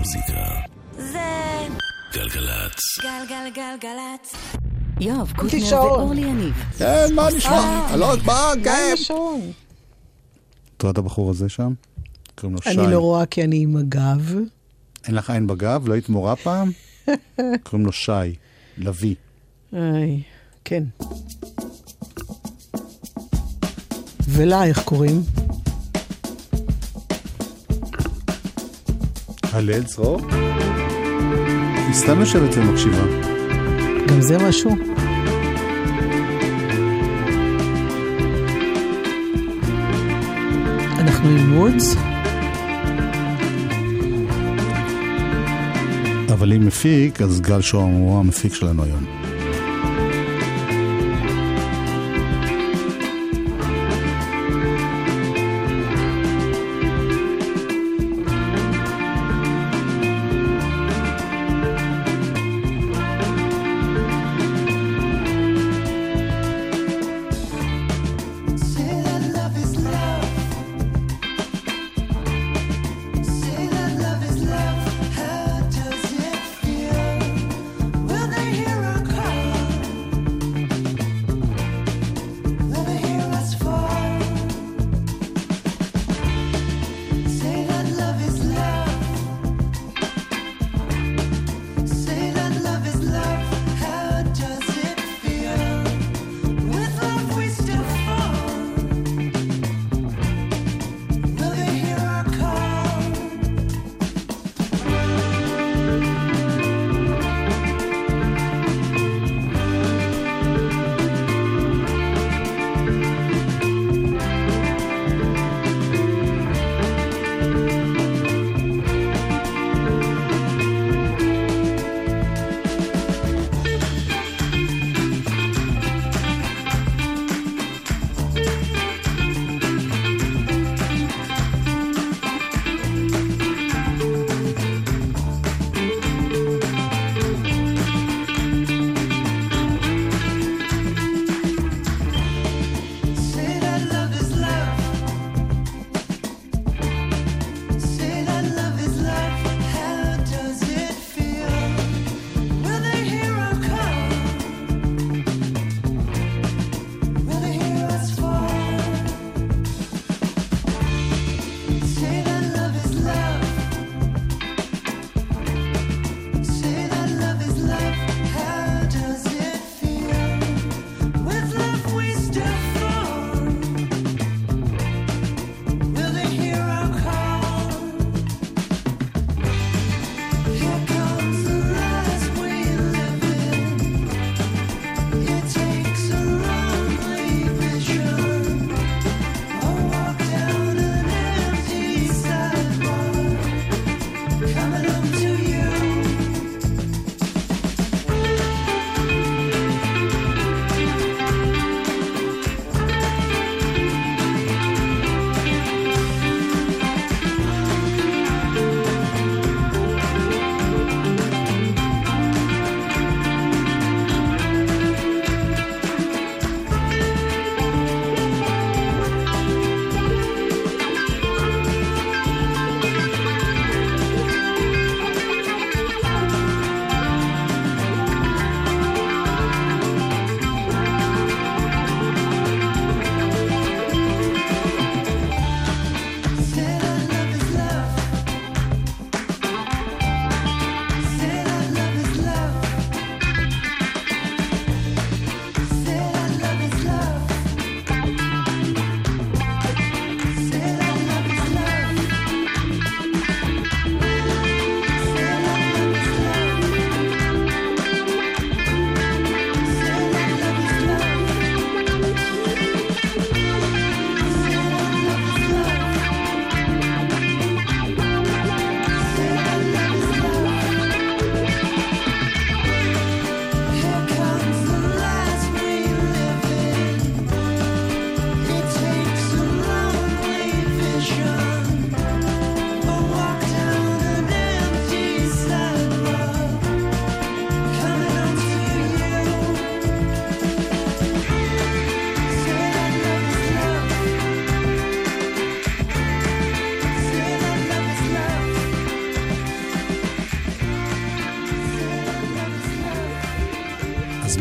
המוזיקה. זה גלגלצ. גלגלגלגלצ. יואב קוטנר. ואורלי יניב. כן, מה נשמע? הלו, מה, מה כן. השעון? את רואה את הבחור הזה שם? קוראים לו שי. אני לא רואה כי אני עם הגב. אין לך עין בגב? לא היית מורה פעם? קוראים לו שי. לביא. איי, כן. ולה, איך קוראים? הלל צרור? היא סתם יושבת ומקשיבה. גם זה משהו? אנחנו עם וודס? אבל אם מפיק, אז גל שוהם הוא המפיק שלנו היום.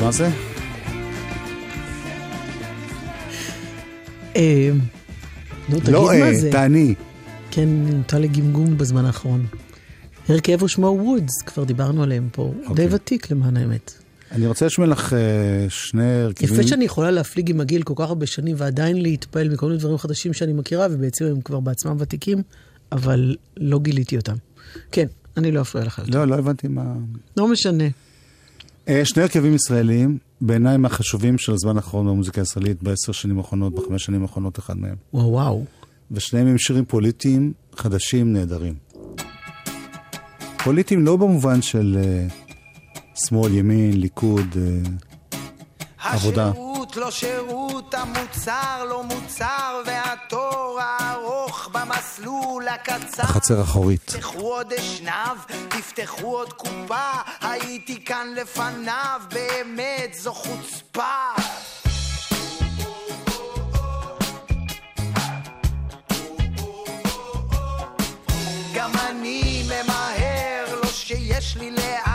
מה זה? אה, נו, תגיד לא מה אה, זה. תעני. כן, נוטה לגמגום בזמן האחרון. הרכב ושמו וודס, כבר דיברנו עליהם פה. די אוקיי. ותיק למען האמת. אני רוצה לשמוע לך אה, שני הרכבים. יפה שאני יכולה להפליג עם הגיל כל כך הרבה שנים ועדיין להתפעל מכל מיני דברים חדשים שאני מכירה, ובעצם הם כבר בעצמם ותיקים, אבל לא גיליתי אותם. כן, אני לא אפריע לך. יותר. לא, לא הבנתי מה... לא משנה. אה, שני הרכבים ישראלים, בעיניי מהחשובים של הזמן האחרון במוזיקה הישראלית, בעשר שנים האחרונות, בחמש שנים האחרונות, אחד מהם. וואו וואו. ושניהם עם שירים פוליטיים חדשים נהדרים. פוליטיים לא במובן של אה, שמאל, ימין, ליכוד, אה, עבודה. השירות לא שירות, המוצר לא מוצר, והתור הארוך במסלול הקצר. החצר האחורית. תפתחו עוד אשנב, תפתחו עוד קופה, הייתי כאן לפניו, באמת זו חוצפה. גם אני ממהר, לא שיש לי לאן,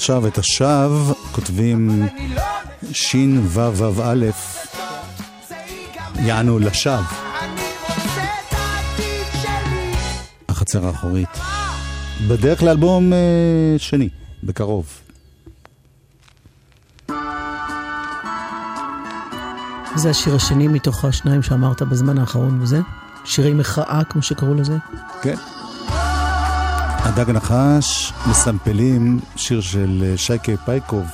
ושב, את השב כותבים אני שין וו וו א', זה ייגמר. יענו לשווא, שלי. החצר האחורית. בדרך לאלבום אה, שני, בקרוב. זה השיר השני מתוך השניים שאמרת בזמן האחרון וזה? שירי מחאה, כמו שקראו לזה? כן. הדג נחש מסמפלים שיר של אה, שייקה פייקוב,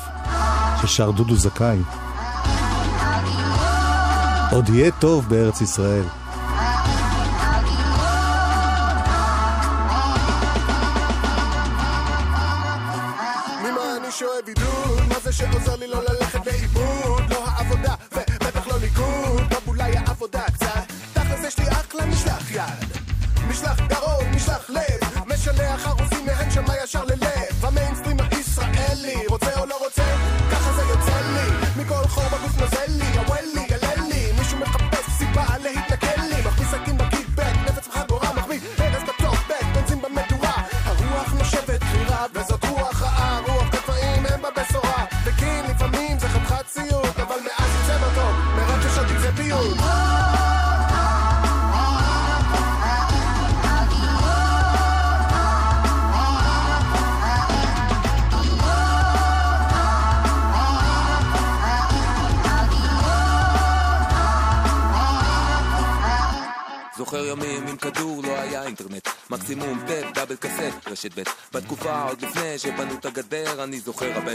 ששר דודו זכאי. עוד יהיה טוב בארץ ישראל.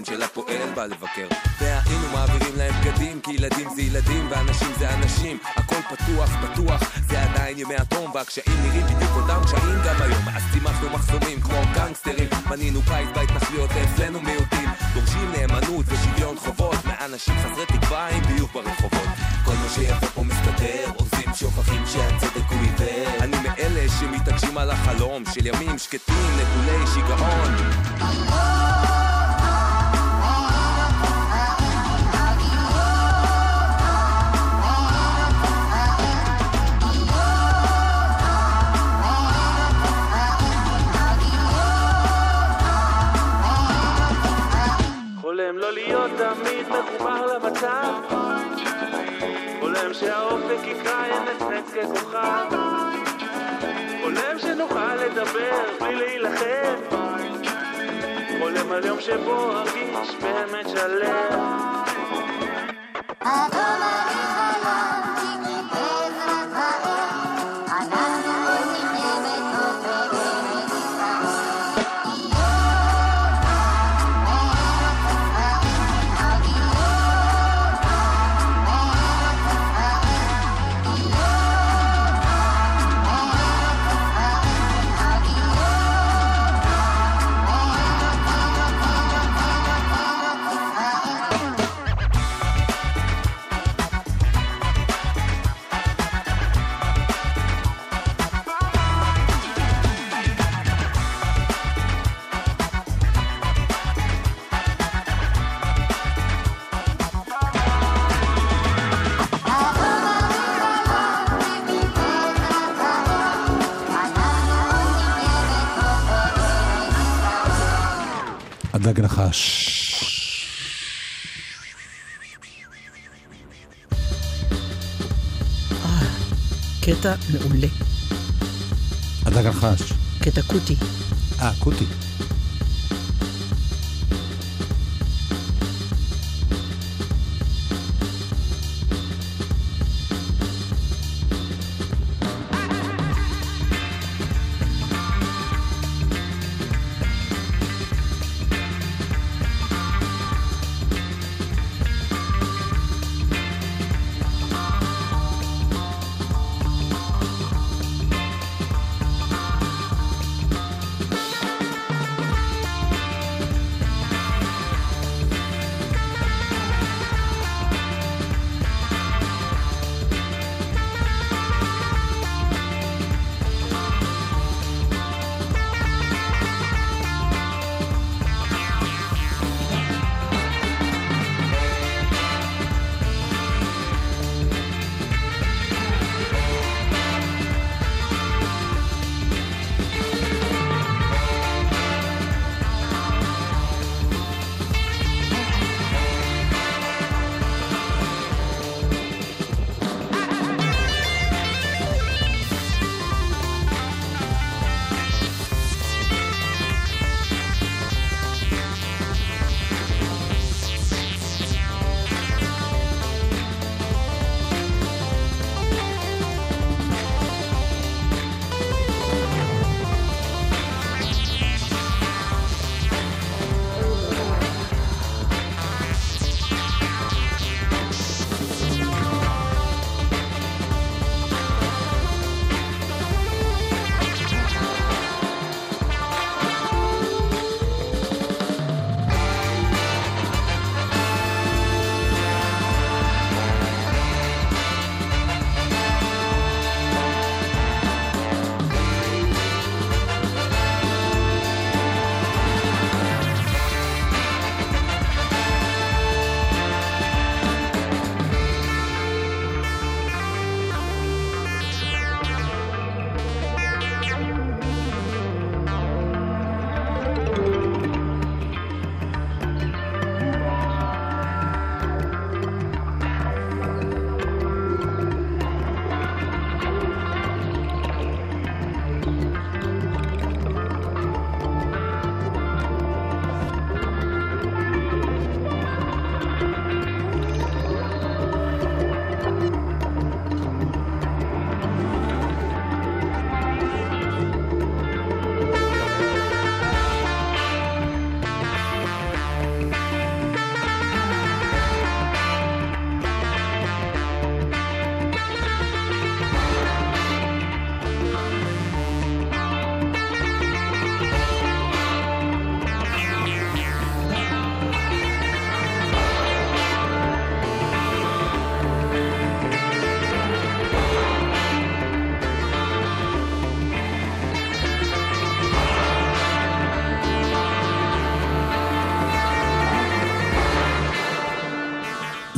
הבן של הפועל בא לבקר. והיינו מעבירים להם בגדים, כי ילדים זה ילדים ואנשים זה אנשים. הכל פתוח, פתוח, זה עדיין ימי התום, והקשיים נראים boy. חדש. אה, קטע מעולה. הדג החש. קטע קוטי. אה, קוטי.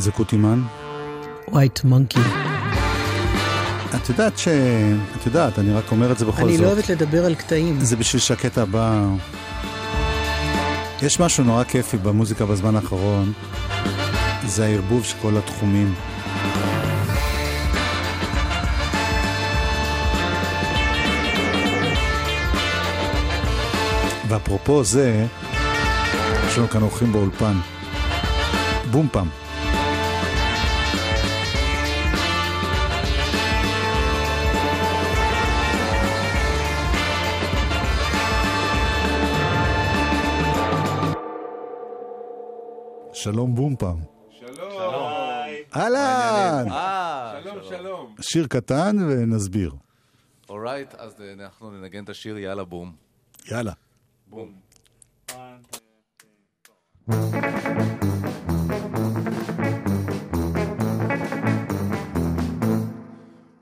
זה קוטימן. ווייט מונקי. את יודעת ש... את יודעת, אני רק אומר את זה בכל אני זאת. לא אוהבת לדבר על קטעים. זה בשביל שהקטע הבא... יש משהו נורא כיפי במוזיקה בזמן האחרון, זה הערבוב של כל התחומים. ואפרופו זה, יש לנו כאן אורחים באולפן. בום פעם. שלום בום פעם. שלום. אהלן! אה, שלום, שלום. שיר קטן ונסביר. אורייט, אז אה, אנחנו ננגן את השיר יאללה בום. יאללה. בום.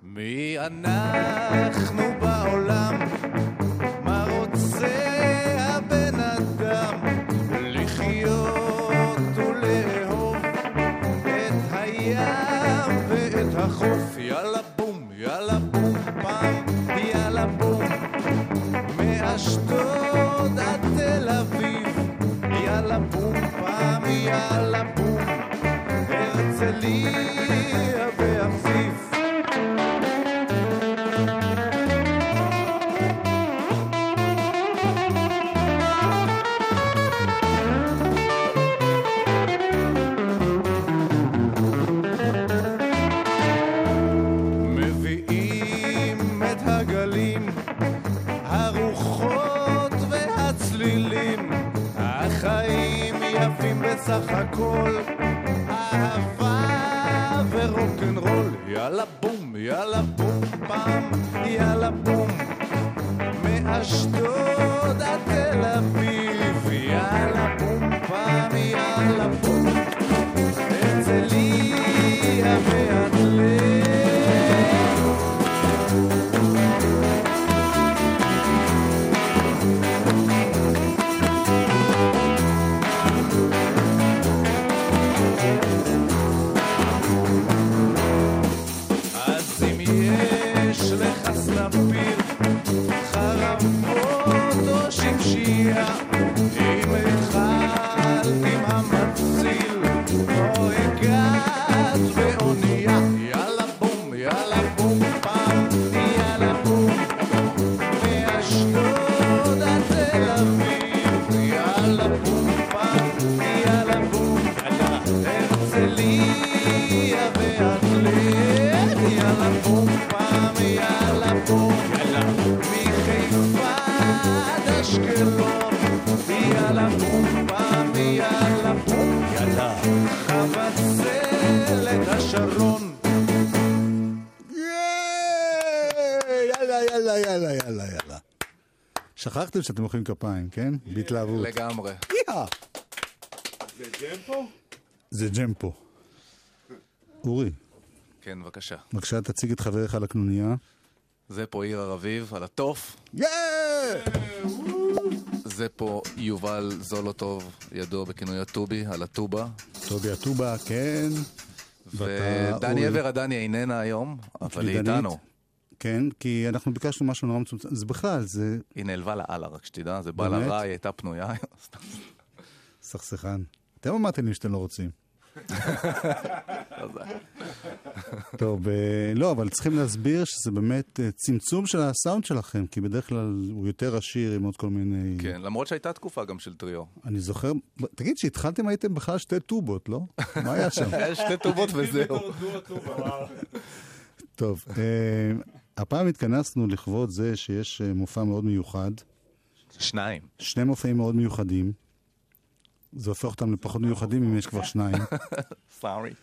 מי אנחנו ואת החוף. יאללה בום, יאללה בום פעם, יאללה בום. מאשדוד עד תל אביב, יאללה בום פעם, יאללה בום. הרצליה הכל, אהבה ורוקנרול, יאללה בום, יאללה בום פעם, יאללה בום, מאשדוד עד תל אביב, שכחתם שאתם מוחאים כפיים, כן? בהתלהבות. לגמרי. יאה. זה ג'מפו? זה ג'מפו. אורי, כן, בבקשה. בבקשה תציג את חבריך לקנוניה. זה פה עיר הרביב, על התוף. יאה! זה פה יובל זולוטוב, ידוע בכינוי הטובי, על הטובה. טובי הטובה, כן. ודני אורי. עבר עדני איננה היום, אבל היא. איתנו. כן, כי אנחנו ביקשנו משהו נורא מצומצם. זה בכלל, זה היא נעלבה לאללה, רק שתדע, זה בא באמת? לה רע, היא הייתה פנויה. סכסכן. אתם אמרתם לי שאתם לא רוצים. טוב, אה, לא, אבל צריכים להסביר שזה באמת אה, צמצום של הסאונד שלכם, כי בדרך כלל הוא יותר עשיר עם עוד כל מיני... כן, למרות שהייתה תקופה גם של טריו. אני זוכר, תגיד, כשהתחלתם הייתם בכלל שתי טובות, לא? מה היה שם? היה שתי טובות וזהו. טוב, אה, הפעם התכנסנו לכבוד זה שיש אה, מופע מאוד מיוחד, שניים. שני מופעים מאוד מיוחדים. זה הופך אותם לפחות מיוחדים אם יש כבר שניים. סארי.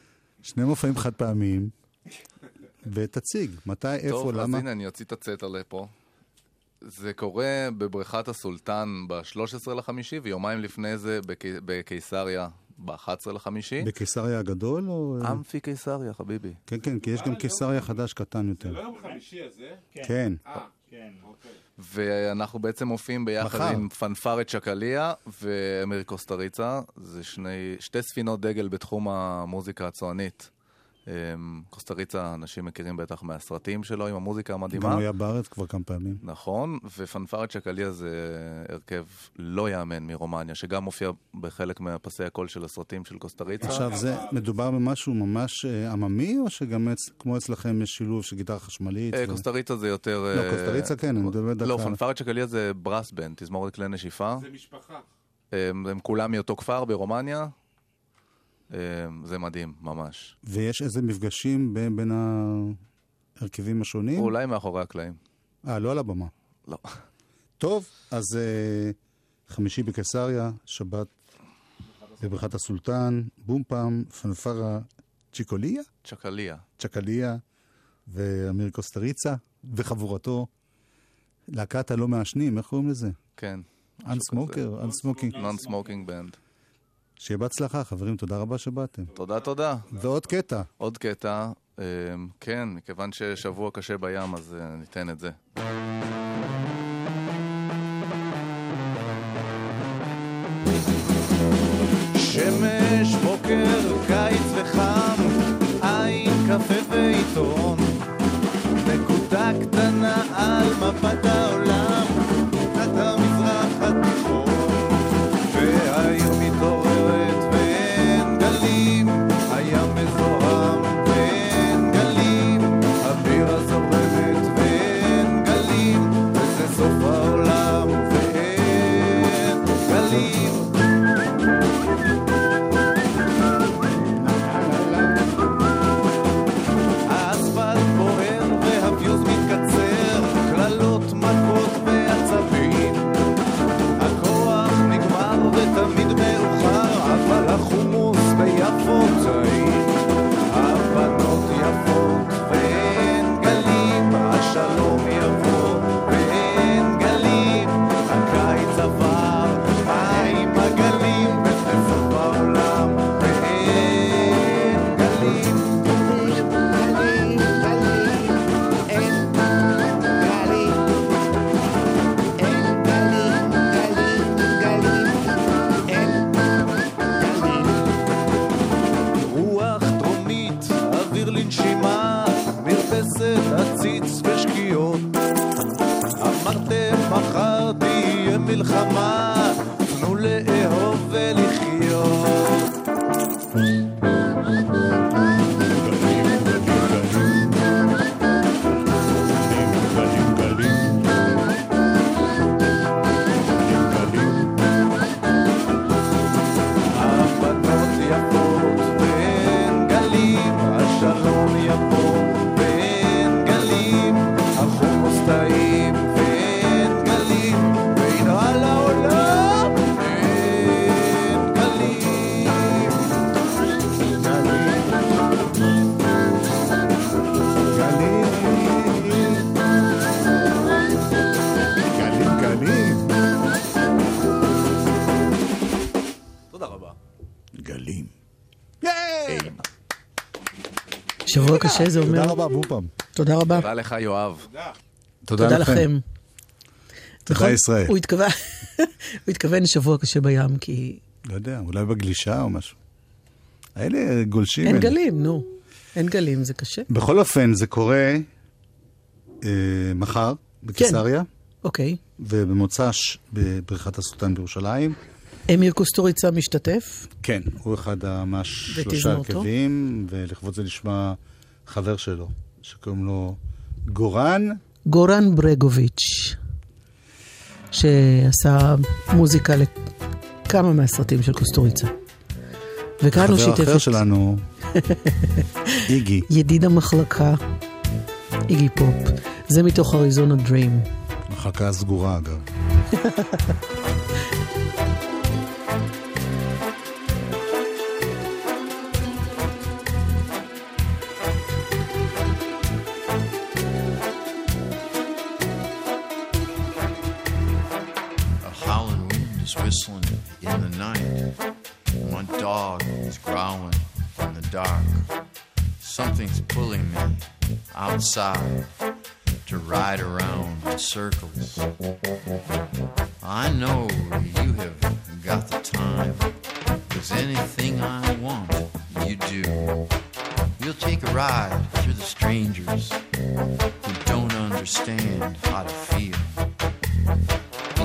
שני מופעים חד פעמיים, ותציג, מתי, איפה, טוב, אז למה. הנה, אני אוציא את הצטלה פה. זה קורה בבריכת הסולטן ב-13 לחמישי, ויומיים לפני זה בקי- בקיסריה ב-11 לחמישי. בקיסריה הגדול או... אמפי קיסריה, חביבי. כן, כן, כי יש גם קיסריה חדש קטן זה יותר. לא יום חמישי הזה? כן. אה, כן. אוקיי. ואנחנו בעצם מופיעים ביחד מחר. עם פנפרת שקליה ואמיר קוסטריצה. זה שני, שתי ספינות דגל בתחום המוזיקה הצוענית. אמ, קוסטריצה, אנשים מכירים בטח מהסרטים שלו עם המוזיקה המדהימה. גם הוא היה בארץ כבר כמה פעמים. נכון, ופנפרת שקליה זה הרכב לא יאמן מרומניה, שגם מופיע בחלק מהפסי הקול של הסרטים של קוסטריצה. עכשיו, זה מדובר במשהו ממש אה, עממי, או שגם כמו אצלכם יש שילוב של גיטרה חשמלית? אה, ו- קוסטריצה זה יותר... לא, אה, קוסטריצה כן, אני מדבר דקה. לא, פנפרת שקליה זה ברס בנד, תזמורת כלי נשיפה. זה משפחה. הם כולם מאותו כפר ברומניה. הם, זה מדהים, ממש. ויש איזה מפגשים בין, בין ההרכבים השונים? אולי מאחורי הקלעים. אה, לא על הבמה. לא. טוב, אז אה, חמישי בקיסריה, שבת בבריכת הסולטן, בום פם, פנפרה צ'יקוליה, צ'קליה. צ'קליה ואמיר קוסטריצה וחבורתו. להקת הלא מעשנים, איך קוראים לזה? כן. Unsmoking. Non Smoking Band. שיהיה בהצלחה, חברים, תודה רבה שבאתם. תודה, תודה. ועוד קטע. עוד קטע, אמ, כן, מכיוון ששבוע קשה בים, אז אה, ניתן את זה. שמש, בוקר, קיץ וחם, עין, קפה ועיתון. נקודה קטנה על מפת העולם, תהיה שבוע קשה זה אומר. תודה רבה, בום פעם. תודה רבה. תודה לך, יואב. תודה לכם. תודה נכון? ישראל. הוא התכוון, שבוע קשה בים, כי לא יודע, אולי בגלישה או משהו. האלה גולשים. אין אלה. גלים, נו. אין גלים, זה קשה. בכל אופן, זה קורה אה, מחר בקיסריה, אוקיי. ובמוצ"ש בבריכת הסולטן בירושלים. אמיר קוסטוריצה משתתף? כן, הוא אחד ה- מהשלושה ותזמורתו? הרכבים, ולכבוד זה נשמע חבר שלו, שקוראים לו גורן. גורן ברגוביץ', שעשה מוזיקה לכמה מהסרטים של קוסטוריצה. וכאן הוא חבר שיתף אחר את שלנו, איגי. ידיד המחלקה, איגי פופ. זה מתוך אריזונה דרים. מחלקה סגורה, אגב. is whistling in the night. My dog is growling in the dark. Something's pulling me outside to ride around in circles. I know you have got the time, 'cause anything I want, you do. You'll take a ride through the strangers who don't understand how to feel.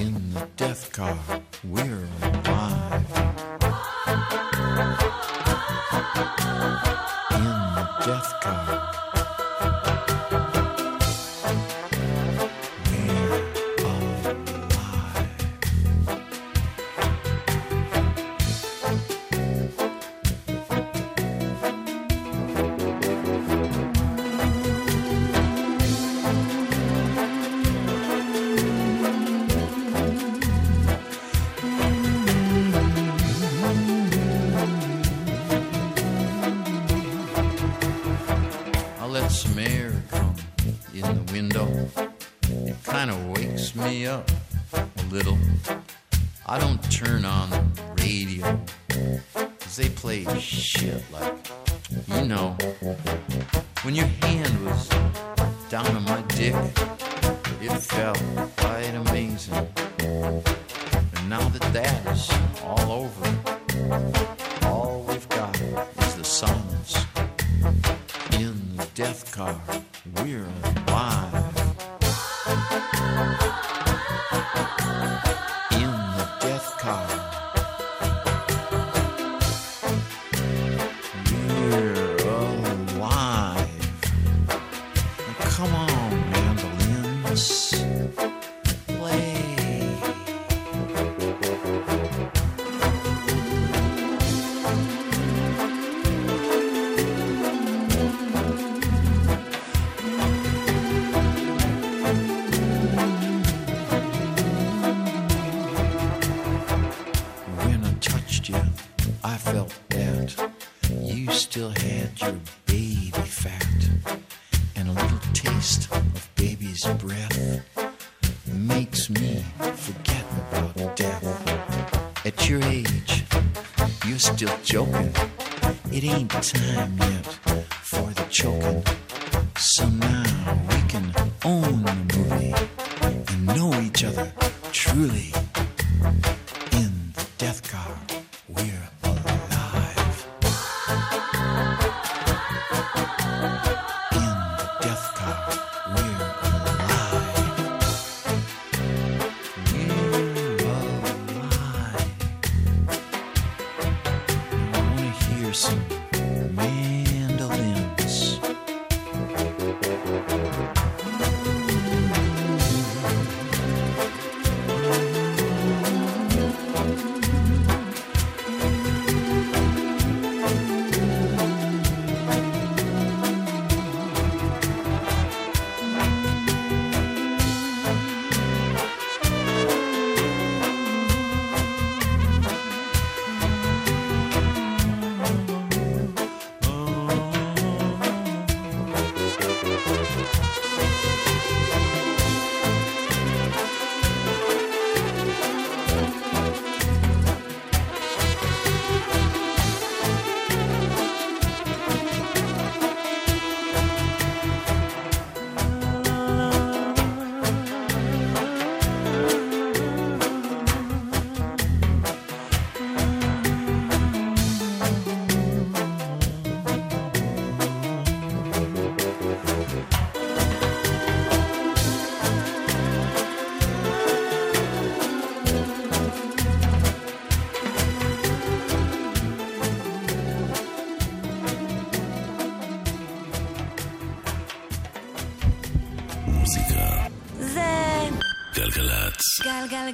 In the death car, we're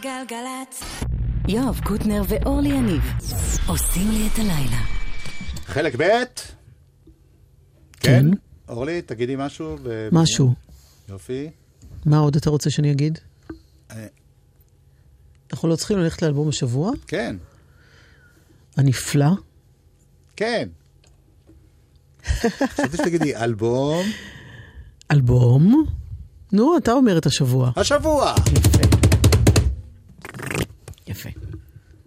גלגלגלגלצ. יואב קוטנר ואורלי יניב עושים לי את הלילה. חלק ב' כן? אורלי, תגידי משהו. ו- משהו. יופי. מה עוד אתה רוצה שאני אגיד? אה. אנחנו לא צריכים ללכת לאלבום השבוע? כן. הנפלא. כן. חשבתי שתגידי אלבום. אלבום? נו, אתה אומר את השבוע. השבוע! יפה.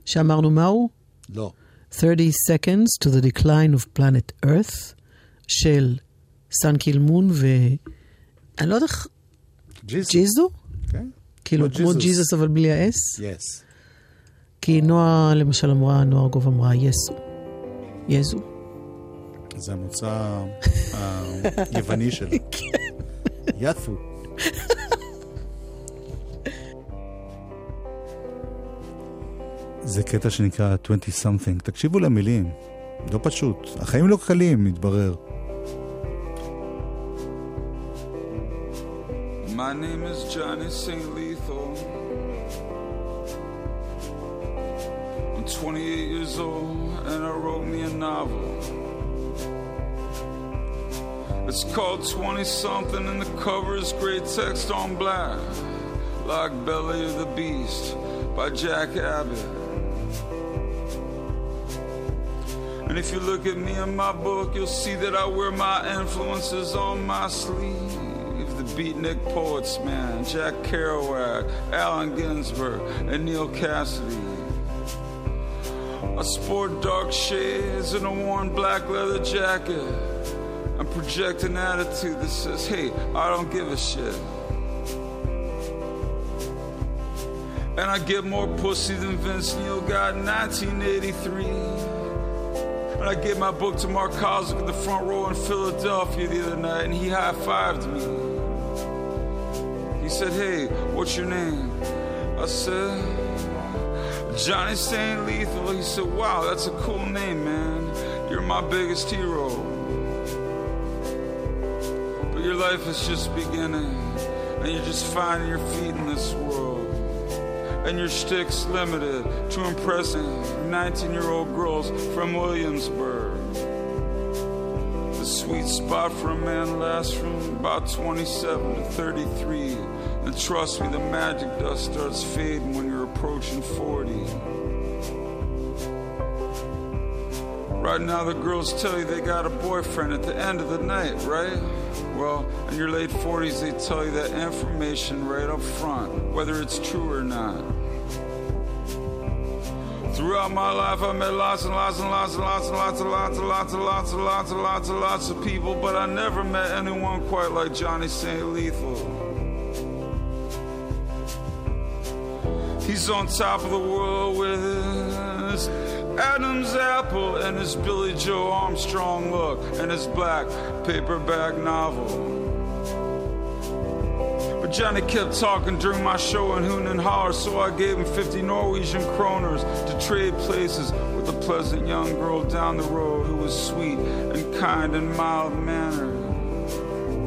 שאמרנו מהו? לא. 30 Seconds to the Decline of Planet Earth של סאן קילמון, ואני לא יודעת איך ג'יזו? כן. כאילו כמו ג'יזוס. אבל בלי ה-S? יס. כי נועה למשל אמרה, נועה ארגוב אמרה יסו. יזו. זה המוצא היווני שלה. ית'ו. זה קטע שנקרא 20 something. תקשיבו למילים, לא פשוט. החיים לא קלים, מתברר. My name is Johnny St. Lethal. I'm 28 years old and I wrote me a novel. It's called 20 something and the cover is great text on black. Like Belly of the Beast by Jack Abbott. And if you look at me in my book, you'll see that I wear my influences on my sleeve. The beatnik poets, man, Jack Kerouac, Allen Ginsberg, and Neil Cassidy. I sport dark shades and a worn black leather jacket. and project an attitude that says, hey, I don't give a shit. And I get more pussy than Vince Neil got in 1983. And I gave my book to Mark Cosmic in the front row in Philadelphia the other night, and he high fived me. He said, Hey, what's your name? I said, Johnny St. Lethal. He said, Wow, that's a cool name, man. You're my biggest hero. But your life is just beginning, and you're just finding your feet in this world. And your shtick's limited to impressing 19 year old girls from Williamsburg. The sweet spot for a man lasts from about 27 to 33. And trust me, the magic dust starts fading when you're approaching 40. Right now, the girls tell you they got a boyfriend at the end of the night, right? Well, in your late 40s, they tell you that information right up front, whether it's true or not. Throughout my life, I met lots and lots and lots and lots and lots and lots and lots and lots and lots and lots and lots of people, but I never met anyone quite like Johnny St. Lethal. He's on top of the world with his Adam's apple and his Billy Joe Armstrong look and his black paperback novel. But Johnny kept talking during my show in Hoon and Holler, so I gave him 50 Norwegian kroners to trade places with a pleasant young girl down the road who was sweet and kind and mild mannered.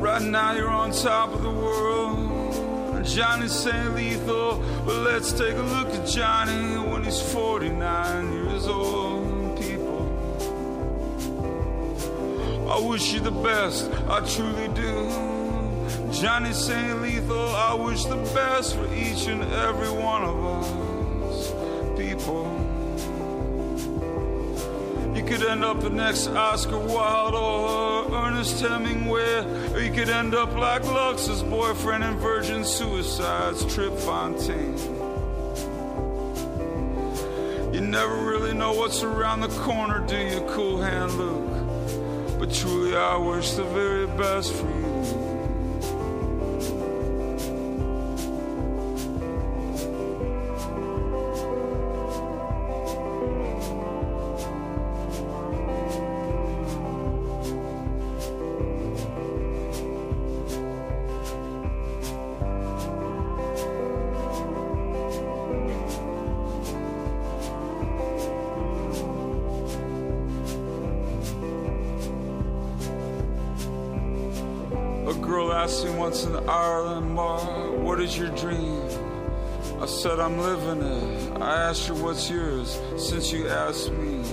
Right now you're on top of the world. Johnny's St. Lethal. But let's take a look at Johnny when he's 49 years old. People, I wish you the best, I truly do. Johnny St. Lethal, I wish the best for each and every one of us. People. You could end up the next Oscar Wilde or Ernest Hemingway, or you could end up like Lux's boyfriend in Virgin Suicides, Trip Fontaine. You never really know what's around the corner, do you, Cool Hand Luke? But truly, I wish the very best for you. Once in the Ireland bar, What is your dream? I said, I'm living it. I asked her, What's yours? Since you asked me.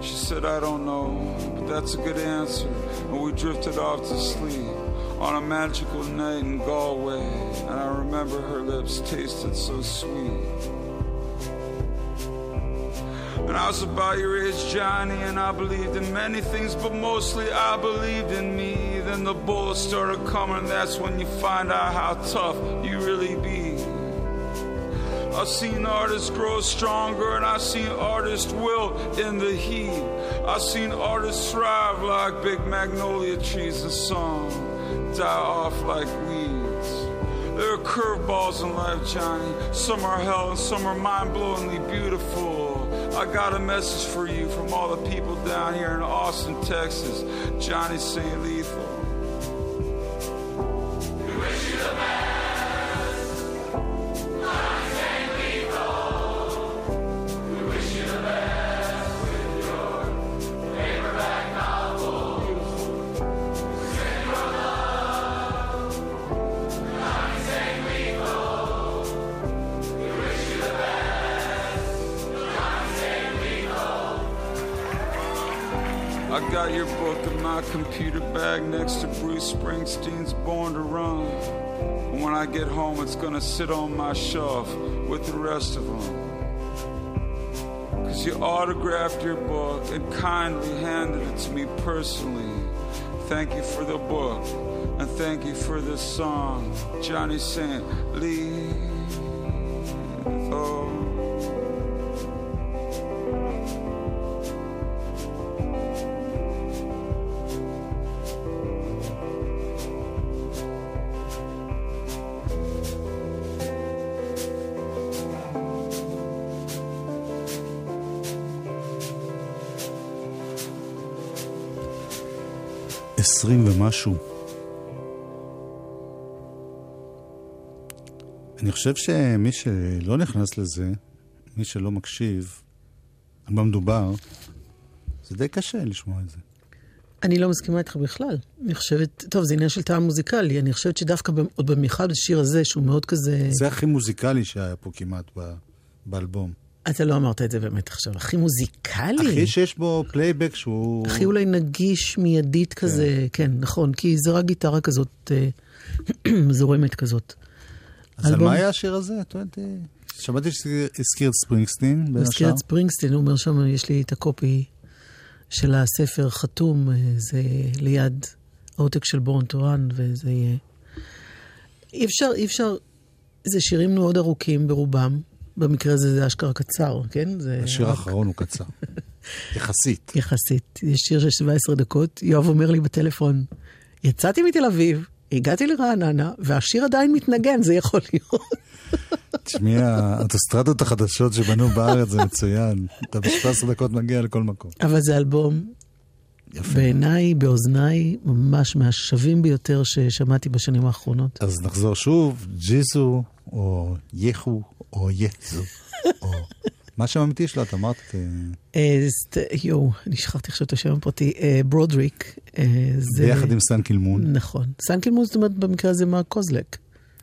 She said, I don't know, but that's a good answer. And we drifted off to sleep on a magical night in Galway. And I remember her lips tasted so sweet. And I was about your age, Johnny, and I believed in many things, but mostly I believed in me. Then the bullets started coming, that's when you find out how tough you really be. I've seen artists grow stronger, and I've seen artists wilt in the heat. I've seen artists thrive like big magnolia trees, and some die off like weeds. There are curveballs in life, Johnny. Some are hell and some are mind-blowingly beautiful. I got a message for you from all the people down here in Austin, Texas. Johnny St. Lethal. Sit on my shelf with the rest of them. Cause you autographed your book and kindly handed it to me personally. Thank you for the book and thank you for this song, Johnny St. Lee. 20 ומשהו. אני חושב שמי שלא נכנס לזה, מי שלא מקשיב, על מה מדובר, זה די קשה לשמוע את זה. אני לא מסכימה איתך בכלל. אני חושבת, טוב, זה עניין של טעם מוזיקלי. אני חושבת שדווקא עוד במיוחד בשיר הזה, שהוא מאוד כזה... זה הכי מוזיקלי שהיה פה כמעט ב... באלבום. אתה לא אמרת את זה באמת עכשיו. הכי מוזיקלי. הכי שיש בו פלייבק שהוא... הכי אולי נגיש מיידית כזה, כן, נכון, כי זה רק גיטרה כזאת, אה, זורמת כזאת. אז על אלבום- מה היה השיר הזה? אה, שמעתי שהזכיר את ספרינגסטין, בין השאר. את ספרינגסטין, הוא אומר שם, יש לי את הקופי של הספר חתום, אה, זה ליד העותק של בורן טורן, וזה יהיה... אי אפשר, אי אפשר, זה שירים מאוד ארוכים ברובם. במקרה הזה זה אשכרה קצר, כן? זה השיר האחרון הוא קצר. יחסית. יחסית. יש שיר של 17 דקות, יואב אומר לי בטלפון, יצאתי מתל אביב, הגעתי לרעננה, והשיר עדיין מתנגן, זה יכול להיות. תשמעי, האוטוסטרדות החדשות שבנו בארץ זה מצוין. אתה ב-17 דקות מגיע לכל מקום. אבל זה אלבום, בעיניי, באוזניי, ממש מהשווים ביותר ששמעתי בשנים האחרונות. אז נחזור שוב, ג'יזו, או יחו, או יזו, או... מה השם האמיתי שלו? את אמרת... אה, אה, יואו, אני שכחתי עכשיו את השם הפרטי, אה, ברודריק. ביחד עם סן קילמון. נכון. סן קילמון, זאת אומרת, במקרה הזה מרק קוזלק.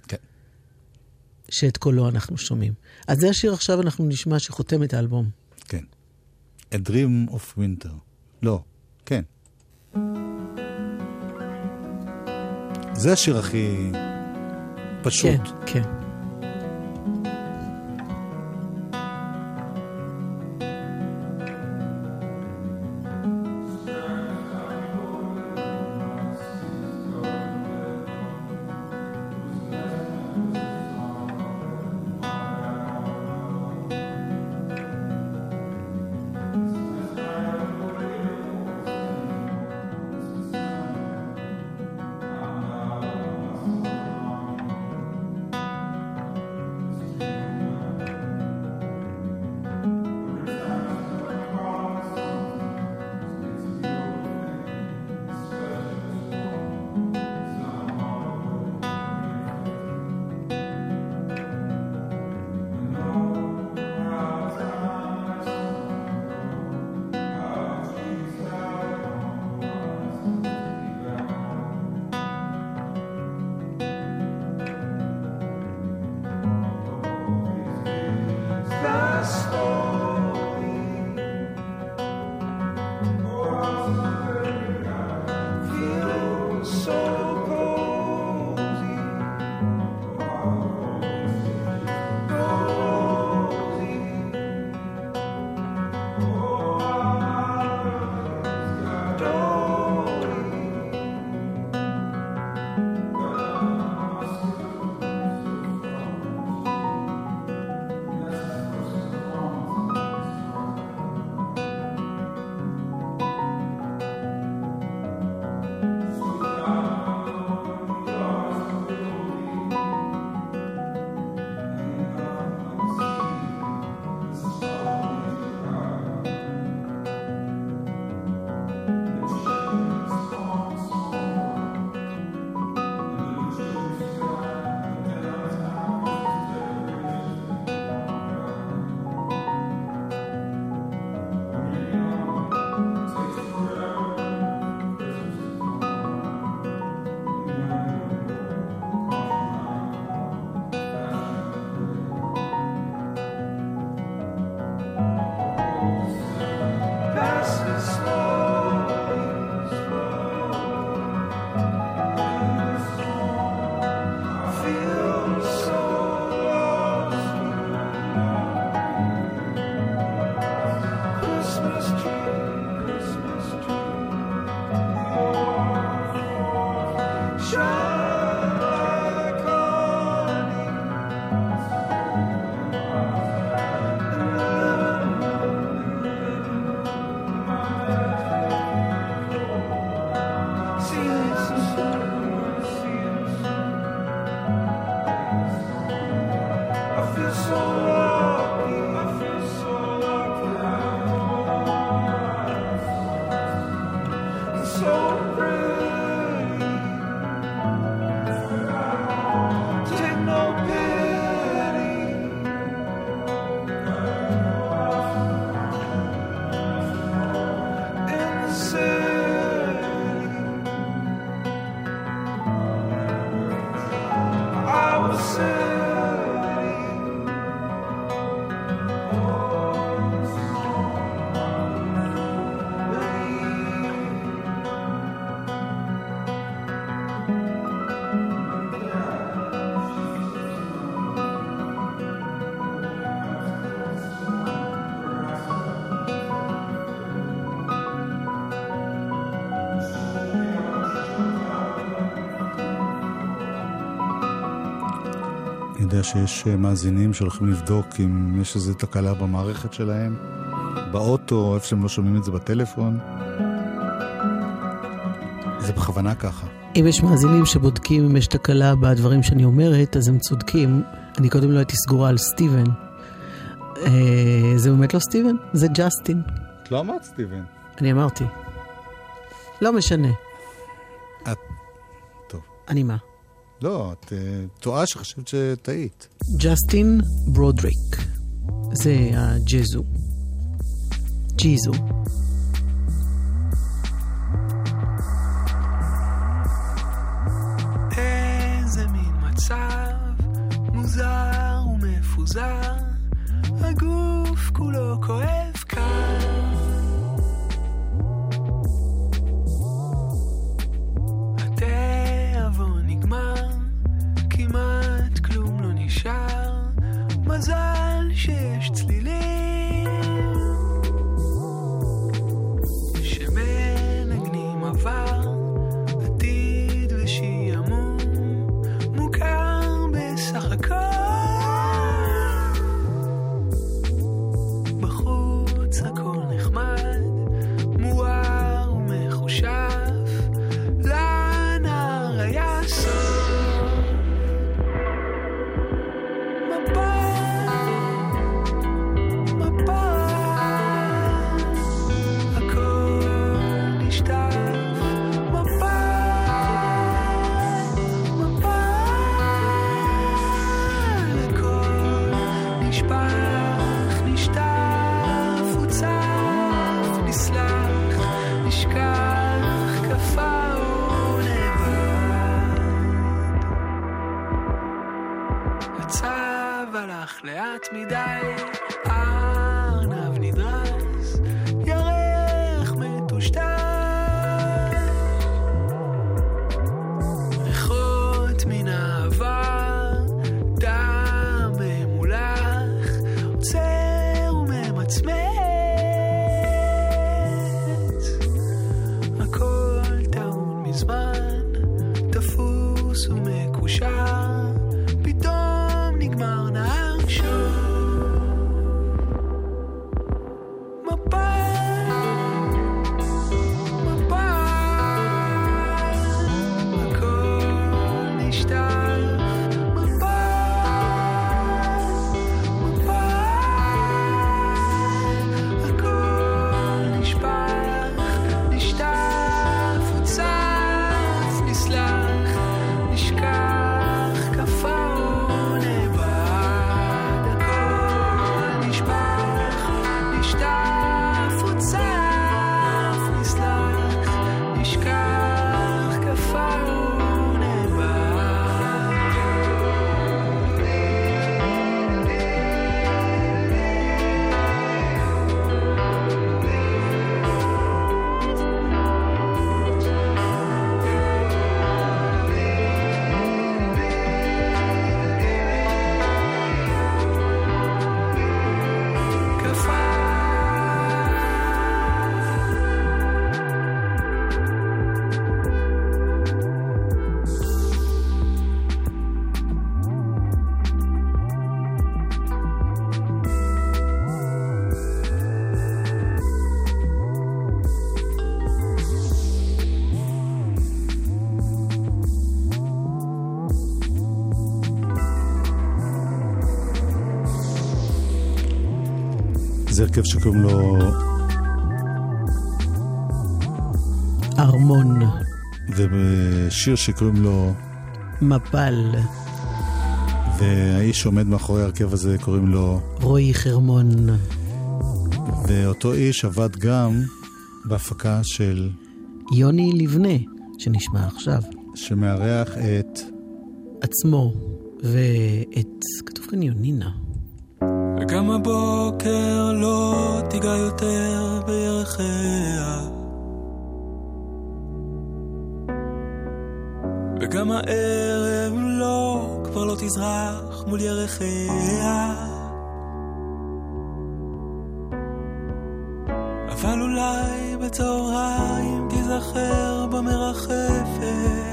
כן. שאת קולו אנחנו שומעים. אז זה השיר עכשיו אנחנו נשמע שחותם את האלבום. כן. A Dream of Winter. לא, כן. זה השיר הכי פשוט. כן, כן. שיש אה, מאזינים שהולכים לבדוק אם יש איזו תקלה במערכת שלהם, באוטו, איפה שהם לא שומעים את זה בטלפון. זה בכוונה ככה. אם יש מאזינים שבודקים אם יש תקלה בדברים שאני אומרת, אז הם צודקים. אני קודם לא הייתי סגורה על סטיבן. אה, זה באמת לא סטיבן, זה ג'סטין. את לא אמרת סטיבן. אני אמרתי. לא משנה. את... טוב. אני מה? לא, את אה, טועה שחשבת שטעית. ג'סטין ברודריק. זה הג'זו. ג'יזו. הרכב שקוראים לו ארמון, ושיר שקוראים לו... מפל, והאיש שעומד מאחורי ההרכב הזה קוראים לו... רועי חרמון, ואותו איש עבד גם בהפקה של... יוני לבנה, שנשמע עכשיו, שמארח את... עצמו, ואת, כתוב כאן יונינה. וגם הבוקר לא תיגע יותר בירכיה. וגם הערב לא, כבר לא תזרח מול ירכיה. אבל אולי בצהריים תיזכר במרחפת.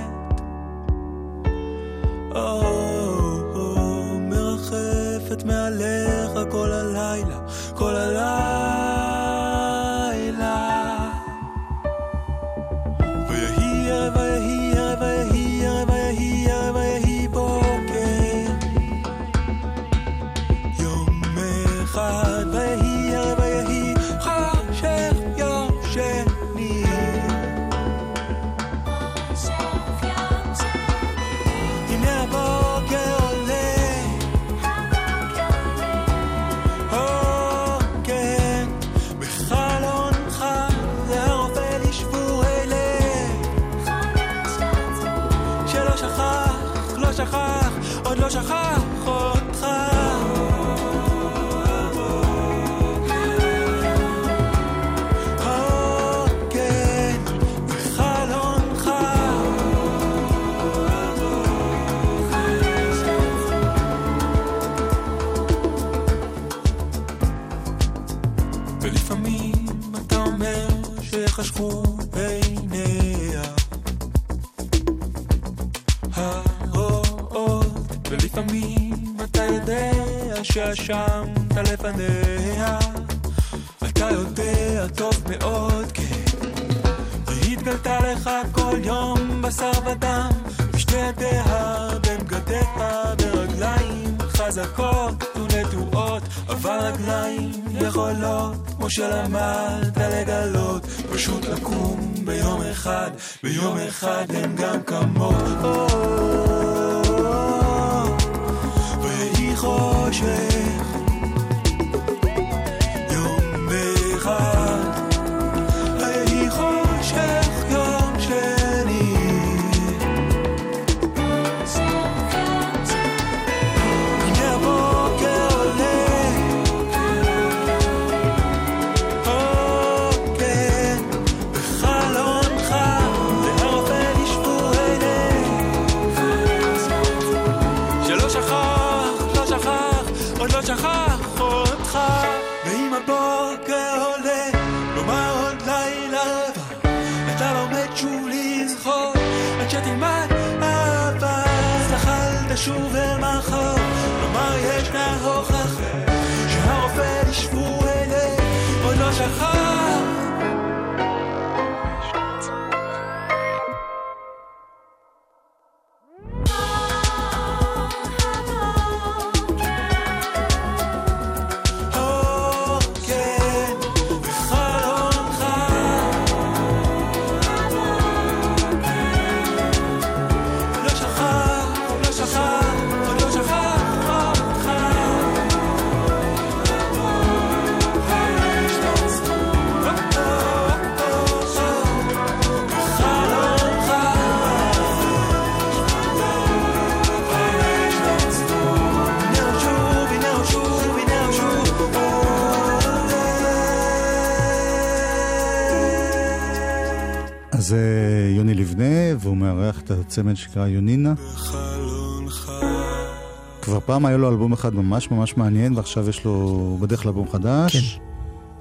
שחשכו עיניה הרואות ולפעמים אתה יודע שאשמת לפניה. אתה יודע טוב מאוד כן. והתגלתה לך כל יום בשר ודם. בשתי ידיה בבגדיה ברגליים חזקות אבל רגליים יכולות כמו שלמדת לגלות פשוט לקום ביום אחד ביום אחד הם גם כמות ויהי חושך אז זה יוני לבנה, והוא מארח את הצמד שנקרא יונינה. כבר פעם היה לו אלבום אחד ממש ממש מעניין, ועכשיו יש לו בדרך לאלבום חדש. כן,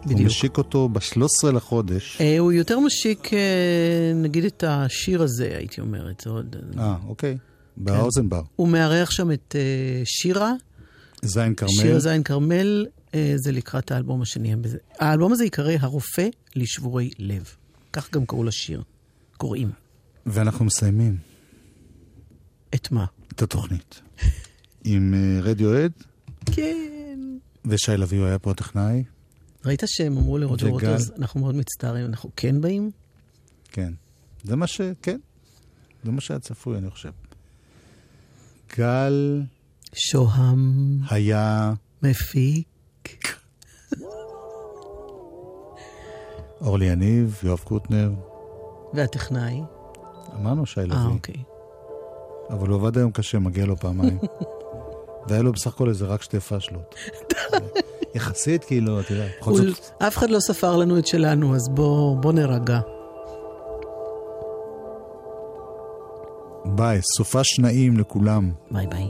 הוא בדיוק. משיק אותו ב-13 לחודש. אה, הוא יותר משיק, אה, נגיד, את השיר הזה, הייתי אומרת. אה, אוקיי. באוזנבר. הוא מארח שם את אה, שירה. זין כרמל. שיר זין כרמל, אה, זה לקראת האלבום השני. האלבום הזה ייקרא הרופא לשבורי לב. כך גם קראו לשיר. קוראים. ואנחנו מסיימים את מה? את התוכנית. עם אה, רדיואד, כן. ושי לביא הוא היה פה הטכנאי. ראית שהם אמרו לרוג'ר וגל? ווטרס, אנחנו מאוד מצטערים, אנחנו כן באים? כן. זה מה ש... כן. זה מה שהיה צפוי, אני חושב. גל שוהם היה... מפיק. אורלי יניב, יואב קוטנר. והטכנאי? אמרנו שי לביא. אה, אוקיי. אבל הוא עבד היום קשה, מגיע לו פעמיים. והיה לו בסך הכל איזה רק שתי פאשלות. יחסית, כאילו, אתה יודע, בכל זאת... אף אחד לא ספר לנו את שלנו, אז בוא נירגע. ביי, סופ"ש נעים לכולם. ביי ביי.